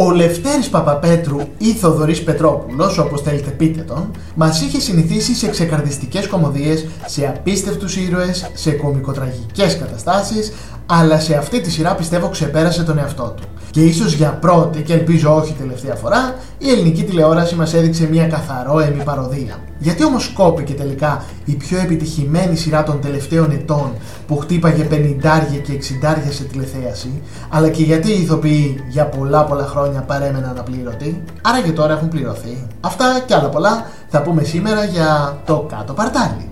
Ο Λευτέρης Παπαπέτρου ή Θοδωρής Πετρόπουλος, όπως θέλετε πείτε τον, μας είχε συνηθίσει σε ξεκαρδιστικές κομμωδίες, σε απίστευτους ήρωες, σε κομικοτραγικές καταστάσεις, αλλά σε αυτή τη σειρά πιστεύω ξεπέρασε τον εαυτό του. Και ίσως για πρώτη και ελπίζω όχι τελευταία φορά, η ελληνική τηλεόραση μας έδειξε μια καθαρό παροδία. Γιατί όμως σκόπηκε τελικά η πιο επιτυχημένη σειρά των τελευταίων ετών που χτύπαγε 50 και 60 σε τηλεθέαση, αλλά και γιατί οι ηθοποιοί για πολλά πολλά χρόνια παρέμεναν απλήρωτοι, άρα και τώρα έχουν πληρωθεί. Αυτά και άλλα πολλά θα πούμε σήμερα για το κάτω παρτάλι.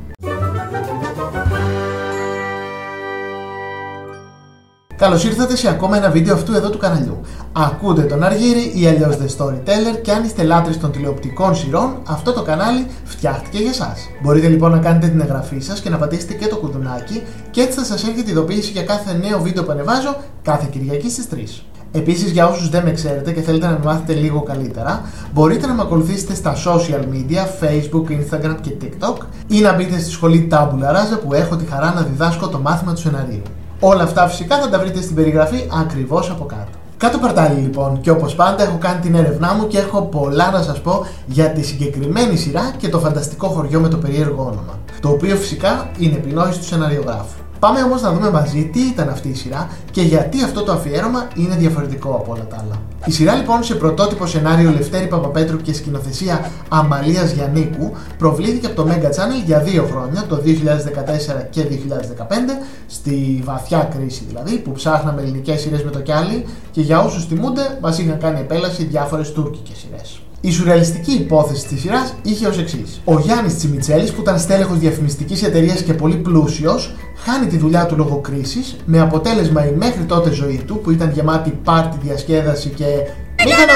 Καλώς ήρθατε σε ακόμα ένα βίντεο αυτού εδώ του καναλιού. Ακούτε τον Αργύρι ή αλλιώ The Storyteller και αν είστε λάτρε των τηλεοπτικών σειρών, αυτό το κανάλι φτιάχτηκε για εσά. Μπορείτε λοιπόν να κάνετε την εγγραφή σας και να πατήσετε και το κουδουνάκι και έτσι θα σας έρχεται ειδοποίηση για κάθε νέο βίντεο που ανεβάζω κάθε Κυριακή στις 3. Επίσης για όσους δεν με ξέρετε και θέλετε να με μάθετε λίγο καλύτερα, μπορείτε να με ακολουθήσετε στα social media, facebook, instagram και tiktok ή να μπείτε στη σχολή Tabula Rasa που έχω τη χαρά να διδάσκω το μάθημα του σεναρίου. Όλα αυτά φυσικά θα τα βρείτε στην περιγραφή ακριβώς από κάτω. Κάτω παρτάλι λοιπόν και όπως πάντα έχω κάνει την έρευνά μου και έχω πολλά να σας πω για τη συγκεκριμένη σειρά και το φανταστικό χωριό με το περίεργο όνομα. Το οποίο φυσικά είναι επινόηση του σεναριογράφου. Πάμε όμως να δούμε μαζί τι ήταν αυτή η σειρά και γιατί αυτό το αφιέρωμα είναι διαφορετικό από όλα τα άλλα. Η σειρά λοιπόν σε πρωτότυπο σενάριο Λευτέρη Παπαπέτρου και σκηνοθεσία Αμαλίας Γιαννίκου προβλήθηκε από το Mega Channel για δύο χρόνια, το 2014 και 2015, στη βαθιά κρίση δηλαδή, που ψάχναμε ελληνικές σειρές με το κιάλι και για όσους θυμούνται μας είχαν κάνει επέλαση διάφορες τουρκικές σειρές. Η σουρεαλιστική υπόθεση της σειράς είχε ως εξής. Ο Γιάννης Τσιμιτσέλης, που ήταν στέλεχος διαφημιστικής εταιρείας και πολύ πλούσιος, χάνει τη δουλειά του λόγω κρίσης, με αποτέλεσμα η μέχρι τότε ζωή του, που ήταν γεμάτη πάρτι, διασκέδαση και. Μήχανο!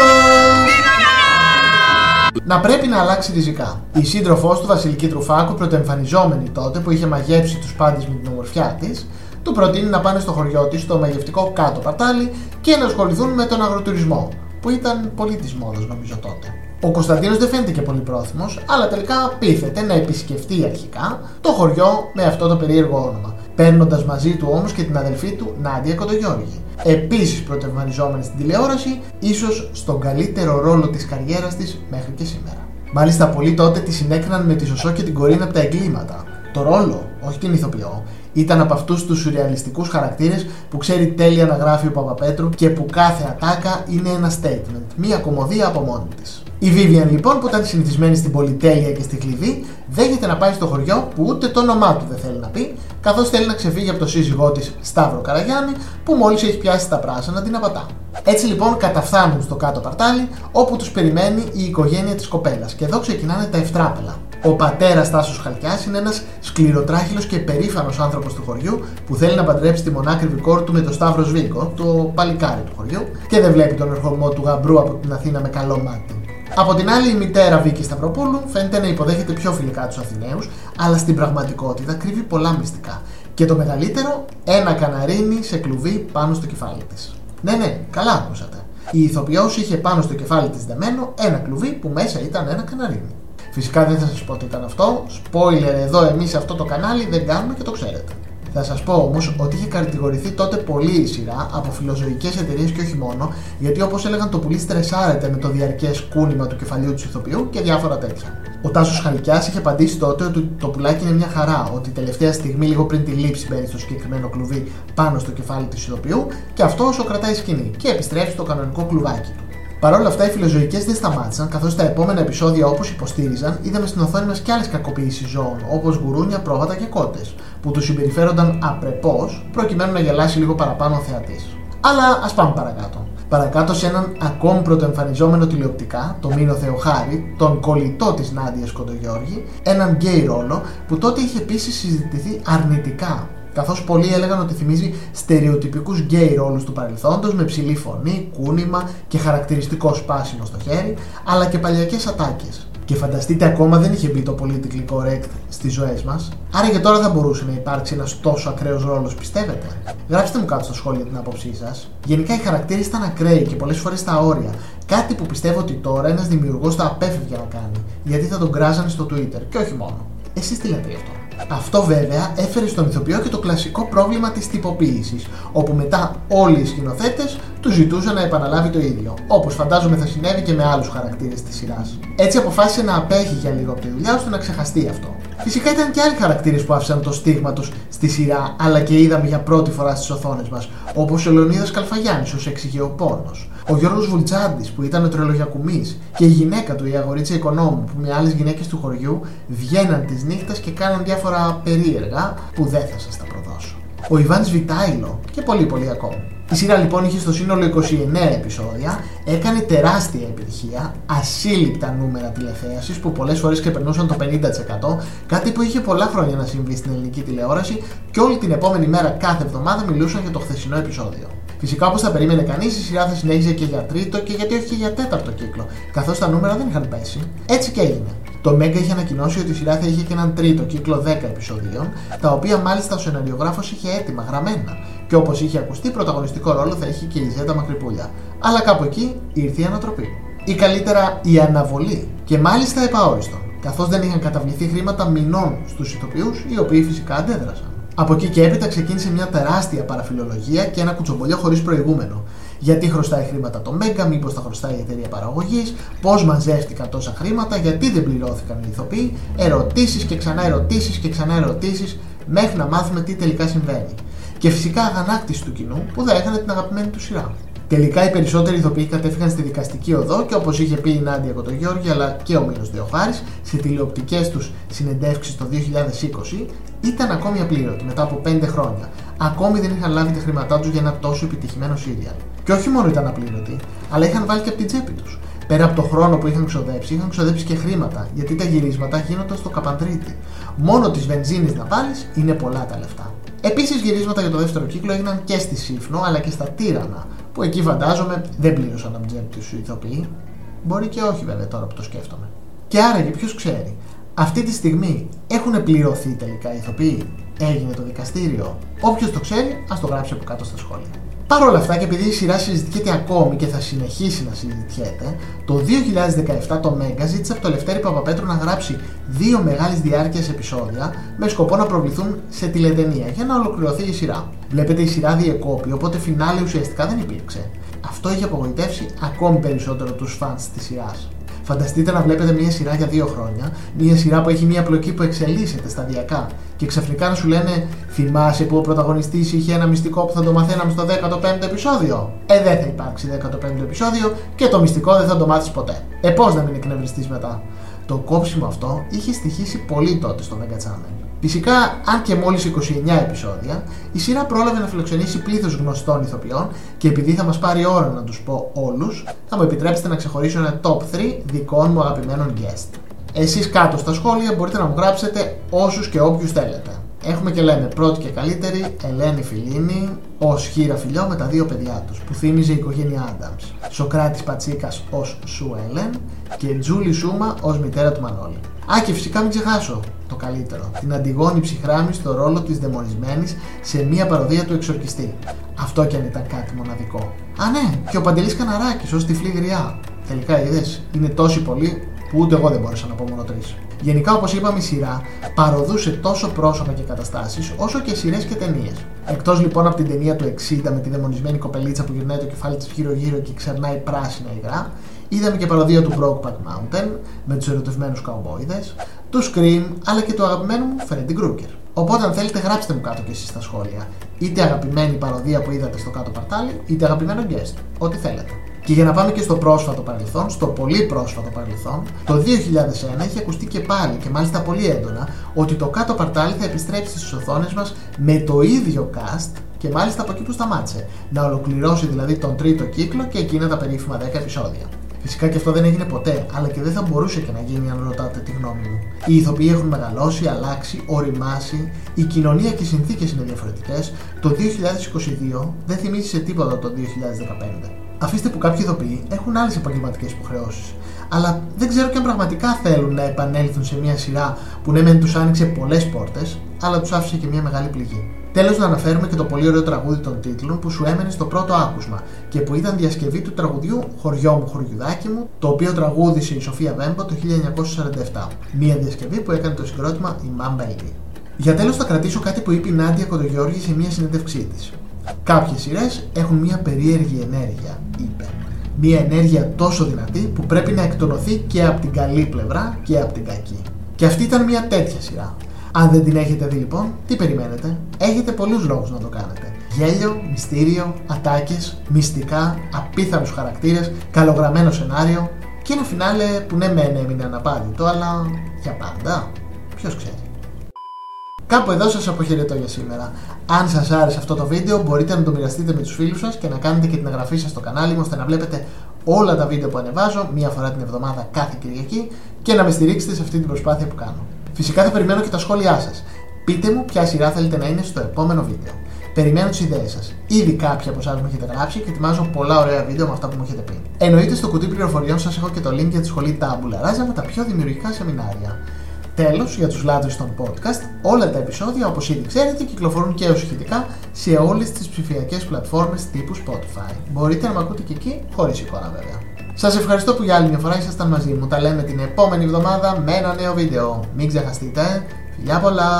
Να πρέπει να αλλάξει ριζικά. Η σύντροφός του, Βασιλική Τρουφάκου, πρωτοεμφανιζόμενη τότε που είχε μαγέψει τους πάντες με την ομορφιά της, του προτείνει να πάνε στο χωριό της, στο μαγευτικό κάτω πατάλι και να ασχοληθούν με τον αγροτουρισμό που ήταν πολύ της μόδας νομίζω τότε. Ο Κωνσταντίνος δεν φαίνεται και πολύ πρόθυμος, αλλά τελικά πείθεται να επισκεφτεί αρχικά το χωριό με αυτό το περίεργο όνομα, παίρνοντας μαζί του όμω και την αδελφή του Νάντια Κοντογιώργη. Επίσης πρωτευανιζόμενη στην τηλεόραση, ίσως στον καλύτερο ρόλο της καριέρας της μέχρι και σήμερα. Μάλιστα, πολλοί τότε τη συνέκριναν με τη Σωσό και την Κορίνα από τα εγκλήματα. Το ρόλο, όχι την ηθοποιό, ήταν από αυτούς τους σουρεαλιστικούς χαρακτήρες που ξέρει τέλεια να γράφει ο Παπαπέτρου και που κάθε ατάκα είναι ένα statement, μία κομμωδία από μόνη της. Η Vivian λοιπόν που ήταν συνηθισμένη στην πολυτέλεια και στη κλειδί δέχεται να πάει στο χωριό που ούτε το όνομά του δεν θέλει να πει καθώς θέλει να ξεφύγει από το σύζυγό της Σταύρο Καραγιάννη που μόλις έχει πιάσει τα πράσινα την απατά. Έτσι λοιπόν καταφθάνουν στο κάτω παρτάλι όπου τους περιμένει η οικογένεια της κοπέλας και εδώ ξεκινάνε τα ευτράπελα. Ο πατέρας Τάσος Χαλκιάς είναι ένας σκληροτράχυλος και περήφανος άνθρωπος του χωριού που θέλει να παντρέψει τη μονάκριβη κόρη του με τον Σταύρο Σβίκο, το παλικάρι του χωριού, και δεν βλέπει τον ερχομό του γαμπρού από την Αθήνα με καλό μάτι. Από την άλλη, η μητέρα Βίκη Σταυροπούλου φαίνεται να υποδέχεται πιο φιλικά τους Αθηναίους, αλλά στην πραγματικότητα κρύβει πολλά μυστικά. Και το μεγαλύτερο, ένα καναρίνι σε κλουβί πάνω στο κεφάλι της. Ναι, ναι, καλά ακούσατε. Η ηθοποιός είχε πάνω στο κεφάλι της δεμένο ένα κλουβί που μέσα ήταν ένα καναρίνι. Φυσικά δεν θα σας πω τι ήταν αυτό. Spoiler εδώ εμείς σε αυτό το κανάλι δεν κάνουμε και το ξέρετε. Θα σας πω όμως ότι είχε κατηγορηθεί τότε πολύ η σειρά από φιλοζωικές εταιρείες και όχι μόνο, γιατί όπως έλεγαν το πουλί στρεσάρεται με το διαρκές κούνημα του κεφαλιού του ηθοποιού και διάφορα τέτοια. Ο Τάσος Χαλκιάς είχε απαντήσει τότε ότι το πουλάκι είναι μια χαρά, ότι τελευταία στιγμή, λίγο πριν τη λήψη, μπαίνει στο συγκεκριμένο κλουβί πάνω στο κεφάλι του ηθοποιού και αυτό όσο κρατάει σκηνή και επιστρέφει στο κανονικό κλουβάκι του. Παρ' όλα αυτά, οι φιλοζωικές δεν σταμάτησαν, καθώς τα επόμενα επεισόδια, όπως υποστήριζαν, είδαμε στην οθόνη μας και άλλες κακοποιήσεις ζώων, όπως γουρούνια, πρόβατα και κότες, που τους συμπεριφέρονταν απρεπώς, προκειμένου να γελάσει λίγο παραπάνω ο θεατής. Αλλά ας πάμε παρακάτω. Παρακάτω σε έναν ακόμη πρωτοεμφανιζόμενο τηλεοπτικά, το Μίνο Θεοχάρη, τον κολλητό της Νάντιας Κοντογιώργη, έναν γκέι ρόλο που τότε είχε επίσης συζητηθεί αρνητικά καθώς πολλοί έλεγαν ότι θυμίζει στερεοτυπικούς γκέι ρόλους του παρελθόντος με ψηλή φωνή, κούνημα και χαρακτηριστικό σπάσιμο στο χέρι, αλλά και παλιακές ατάκες. Και φανταστείτε ακόμα δεν είχε μπει το politically correct στις ζωές μας. Άρα και τώρα θα μπορούσε να υπάρξει ένας τόσο ακραίος ρόλος, πιστεύετε; Γράψτε μου κάτω στο σχόλιο την άποψή σας. Γενικά οι χαρακτήρες ήταν ακραίοι και πολλές φορές στα όρια. Κάτι που πιστεύω ότι τώρα ένας δημιουργός θα απέφευγε να κάνει, γιατί θα τον κράζανε στο Twitter. Και όχι μόνο. Εσείς τι λέτε γι' αυτό; Αυτό βέβαια έφερε στον ηθοποιό και το κλασικό πρόβλημα της τυποποίησης, όπου μετά όλοι οι σκηνοθέτες του ζητούσε να επαναλάβει το ίδιο, όπως φαντάζομαι θα συνέβη και με άλλους χαρακτήρες της σειράς. Έτσι αποφάσισε να απέχει για λίγο από τη δουλειά ώστε να ξεχαστεί αυτό. Φυσικά ήταν και άλλοι χαρακτήρες που άφησαν το στίγμα τους στη σειρά, αλλά και είδαμε για πρώτη φορά στις οθόνες μας, όπως ο Λεωνίδας Καλφαγιάννης ως εξηγεοπόνο, ο Γιώργος Βουλτζάντη που ήταν ο τρελογιακουμής και η γυναίκα του, η αγορίτσα οικονόμου, που με άλλες γυναίκες του χωριού βγαίναν τη νύχτα και κάναν διάφορα περίεργα που δεν θα σας τα προδώσω. Ο Ιβάν Βιτάιλο και πολύ πολύ ακόμα. Η σειρά λοιπόν είχε στο σύνολο 29 επεισόδια, έκανε τεράστια επιτυχία, ασύλληπτα νούμερα τηλεθέασης που πολλές φορές ξεπερνούσαν το 50%, κάτι που είχε πολλά χρόνια να συμβεί στην ελληνική τηλεόραση και όλη την επόμενη μέρα κάθε εβδομάδα μιλούσαν για το χθεσινό επεισόδιο. Φυσικά, όπως θα περίμενε κανείς, η σειρά θα συνέχιζε και για τρίτο και γιατί όχι και για τέταρτο κύκλο, καθώς τα νούμερα δεν είχαν πέσει. Έτσι και έγινε. Το Μέγκα είχε ανακοινώσει ότι η σειρά θα είχε και έναν τρίτο κύκλο 10 επεισοδίων, τα οποία μάλιστα ο σεναριογράφος είχε έτοιμα, γραμμένα. Και όπως είχε ακουστεί, πρωταγωνιστικό ρόλο θα είχε και η Ζέτα Μακρυπούλια. Αλλά κάπου εκεί ήρθε η ανατροπή. Ή καλύτερα η αναβολή. Και μάλιστα επαόριστον, καθώς δεν είχαν καταβληθεί χρήματα μηνών στους ηθοποιούς, οι οποίοι φυσικά αντέδρασαν. Από εκεί και έπειτα ξεκίνησε μια τεράστια παραφιλολογία και ένα κουτσομπολιό χωρίς προηγούμενο. Γιατί χρωστάει χρήματα το Μέγκα, μήπως τα χρωστάει η εταιρεία παραγωγής, πώς μαζεύτηκαν τόσα χρήματα, γιατί δεν πληρώθηκαν οι ηθοποιοί, ερωτήσεις και ξανά ερωτήσει και ξανά ερωτήσει, μέχρι να μάθουμε τι τελικά συμβαίνει. Και φυσικά αγανάκτηση του κοινού που θα έκανε την αγαπημένη του σειρά. Τελικά οι περισσότεροι ηθοποιοί κατέφυγαν στη δικαστική οδό και όπως είχε πει η Νάντια Κοτογιώργη αλλά και ο Μίνο Διοχάρη σε τηλεοπτικές τους συνεντεύξεις το 2020 ήταν ακόμη απλήρωτοι μετά από 5 χρόνια. Ακόμη δεν είχαν λάβει τα χρήματά τους για ένα τόσο επιτυχημένο σύριαλ. Και όχι μόνο ήταν απλήρωτοι, αλλά είχαν βάλει και από την τσέπη τους. Πέρα από το χρόνο που είχαν ξοδέψει, είχαν ξοδέψει και χρήματα, γιατί τα γυρίσματα γίνονταν στο καπαντρίτη. Μόνο τη βενζίνη να βάλει είναι πολλά τα λεφτά. Επίσης, γυρίσματα για το δεύτερο κύκλο έγιναν και στη Σύφνο αλλά και στα Τύρανα, που εκεί φαντάζομαι δεν πλήρωσαν από την τσέπη του ηθοποιοί. Μπορεί και όχι βέβαια τώρα που το σκέφτομαι. Και άραγε ποιος ξέρει, αυτή τη στιγμή έχουν πληρωθεί τελικά οι ηθοποιοί. Έγινε το δικαστήριο. Όποιος το ξέρει, ας το γράψει από κάτω στα σχόλια. Παρ' όλα αυτά και επειδή η σειρά συζητιέται ακόμη και θα συνεχίσει να συζητιέται, το 2017 το Μέγκα ζήτησε από το Λευτέρη Παπαπέτρου να γράψει δύο μεγάλη διάρκεια επεισόδια με σκοπό να προβληθούν σε τηλετενία για να ολοκληρωθεί η σειρά. Βλέπετε η σειρά διεκόπη, οπότε φινάλε ουσιαστικά δεν υπήρξε. Αυτό είχε απογοητεύσει ακόμη περισσότερο τους φαν της σειράς. Φανταστείτε να βλέπετε μια σειρά για δύο χρόνια, μια σειρά που έχει μια πλοκή που εξελίσσεται σταδιακά και ξαφνικά να σου λένε Θυμάσαι που ο πρωταγωνιστής είχε ένα μυστικό που θα το μαθαίναμε στο 15ο επεισόδιο. Ε, δεν θα υπάρξει 15ο επεισόδιο και το μυστικό δεν θα το μάθεις ποτέ. Ε, πώς να μην εκνευριστείς μετά; Το κόψιμο αυτό είχε στοιχήσει πολύ τότε στο Mega Channel. Φυσικά, αν και μόλις 29 επεισόδια, η σειρά πρόλαβε να φιλοξενήσει πλήθος γνωστών ηθοποιών και επειδή θα μας πάρει ώρα να τους πω όλους, θα μου επιτρέψετε να ξεχωρίσω ένα top 3 δικών μου αγαπημένων guest. Εσείς κάτω στα σχόλια μπορείτε να μου γράψετε όσους και όποιους θέλετε. Έχουμε και λέμε πρώτη και καλύτερη Ελένη Φιλίνη ως χείρα φιλιό με τα δύο παιδιά τους, που θύμιζε η οικογένεια Άνταμς. Σοκράτης Πατσίκας ως Σου Έλεν και Τζούλη Σούμα ως μητέρα του Μανώλη. Α, και φυσικά μην ξεχάσω το καλύτερο. Την Αντιγόνη Ψυχράμη στο ρόλο της δαιμονισμένης σε μία παροδία του εξορκιστή. Αυτό κι αν ήταν κάτι μοναδικό. Α, ναι, και ο Παντελής Καναράκης ως τυφλή γριά. Τελικά είδες, είναι τόσοι πολλοί που ούτε εγώ δεν μπόρεσα να πω μόνο τρεις. Γενικά, όπως είπαμε, η σειρά παροδούσε τόσο πρόσωπα και καταστάσεις, όσο και σειρές και ταινίες. Εκτός λοιπόν από την ταινία του 60 με τη δαιμονισμένη κοπελίτσα που γυρνάει το κεφάλι της γύρω-γύρω και ξερνάει πράσινα υγρά, είδαμε και παροδία του Brokeback Mountain με τους ερωτευμένους καουμπόιδες, του Scream αλλά και του αγαπημένου μου Freddy Krueger. Οπότε, αν θέλετε, γράψτε μου κάτω και εσείς στα σχόλια. Είτε αγαπημένη παροδία που είδατε στο κάτω παρτάλι, είτε αγαπημένο guest. Ό,τι θέλετε. Και για να πάμε και στο πρόσφατο παρελθόν, στο πολύ πρόσφατο παρελθόν, το 2001 έχει ακουστεί και πάλι και μάλιστα πολύ έντονα ότι το κάτω παρτάλι θα επιστρέψει στις οθόνες μας με το ίδιο cast και μάλιστα από εκεί που σταμάτησε. Να ολοκληρώσει δηλαδή τον τρίτο κύκλο και εκείνα τα περίφημα 10 επεισόδια. Φυσικά και αυτό δεν έγινε ποτέ, αλλά και δεν θα μπορούσε και να γίνει αν ρωτάτε τη γνώμη μου. Οι ηθοποιοί έχουν μεγαλώσει, αλλάξει, οριμάσει, η κοινωνία και οι συνθήκες είναι διαφορετικές. Το 2022 δεν θυμίζει σε τίποτα το 2015. Αφήστε που κάποιοι ηθοποιοί έχουν άλλες επαγγελματικές υποχρεώσεις. Αλλά δεν ξέρω και αν πραγματικά θέλουν να επανέλθουν σε μια σειρά που ναι, μεν τους άνοιξε πολλές πόρτες, αλλά τους άφησε και μια μεγάλη πληγή. Τέλος, να αναφέρουμε και το πολύ ωραίο τραγούδι των τίτλων που σου έμενε στο πρώτο άκουσμα και που ήταν διασκευή του τραγουδιού Χωριό μου, χωριουδάκι μου, το οποίο τραγούδισε η Σοφία Βέμπο το 1947. Μια διασκευή που έκανε το συγκρότημα η Mamba Για τέλος, θα κρατήσω κάτι που είπε η Νάντια Κοντογιώργη σε μια συνέντευξή της. Κάποιες σειρές έχουν μια περίεργη ενέργεια, είπε. Μια ενέργεια τόσο δυνατή που πρέπει να εκτονωθεί και από την καλή πλευρά και από την κακή. Και αυτή ήταν μια τέτοια σειρά. Αν δεν την έχετε δει λοιπόν, τι περιμένετε; Έχετε πολλούς λόγους να το κάνετε. Γέλιο, μυστήριο, ατάκες, μυστικά, απίθανους χαρακτήρες, καλογραμμένο σενάριο και ένα φινάλε που ναι μεν έμεινε αναπάντητο, αλλά για πάντα. Ποιος ξέρει. Κάπου εδώ σας αποχαιρετώ για σήμερα. Αν σας άρεσε αυτό το βίντεο μπορείτε να το μοιραστείτε με τους φίλους σας και να κάνετε και την εγγραφή σας στο κανάλι μου ώστε να βλέπετε όλα τα βίντεο που ανεβάζω μία φορά την εβδομάδα κάθε Κυριακή και να με στηρίξετε σε αυτή την προσπάθεια που κάνω. Φυσικά θα περιμένω και τα σχόλιά σας. Πείτε μου ποια σειρά θέλετε να είναι στο επόμενο βίντεο. Περιμένω τις ιδέες σας. Ήδη κάποιοι από εσάς μου έχετε γράψει και ετοιμάζω πολλά ωραία βίντεο με αυτά που μου έχετε πει. Εννοείται στο κουτί πληροφοριών σας έχω και το link για τη σχολή Tabula Rasa με τα πιο δημιουργικά σεμινάρια. Τέλος, για τους λάτρε των podcast, όλα τα επεισόδια όπως ήδη ξέρετε κυκλοφορούν και ω ηχητικά σε όλες τις ψηφιακές πλατφόρμες τύπου Spotify. Μπορείτε να με ακούτε και εκεί, χωρίς εικόνα βέβαια. Σας ευχαριστώ που για άλλη μια φορά ήσασταν μαζί μου. Τα λέμε την επόμενη εβδομάδα με ένα νέο βίντεο. Μην ξεχαστείτε. Φιλιά πολλά!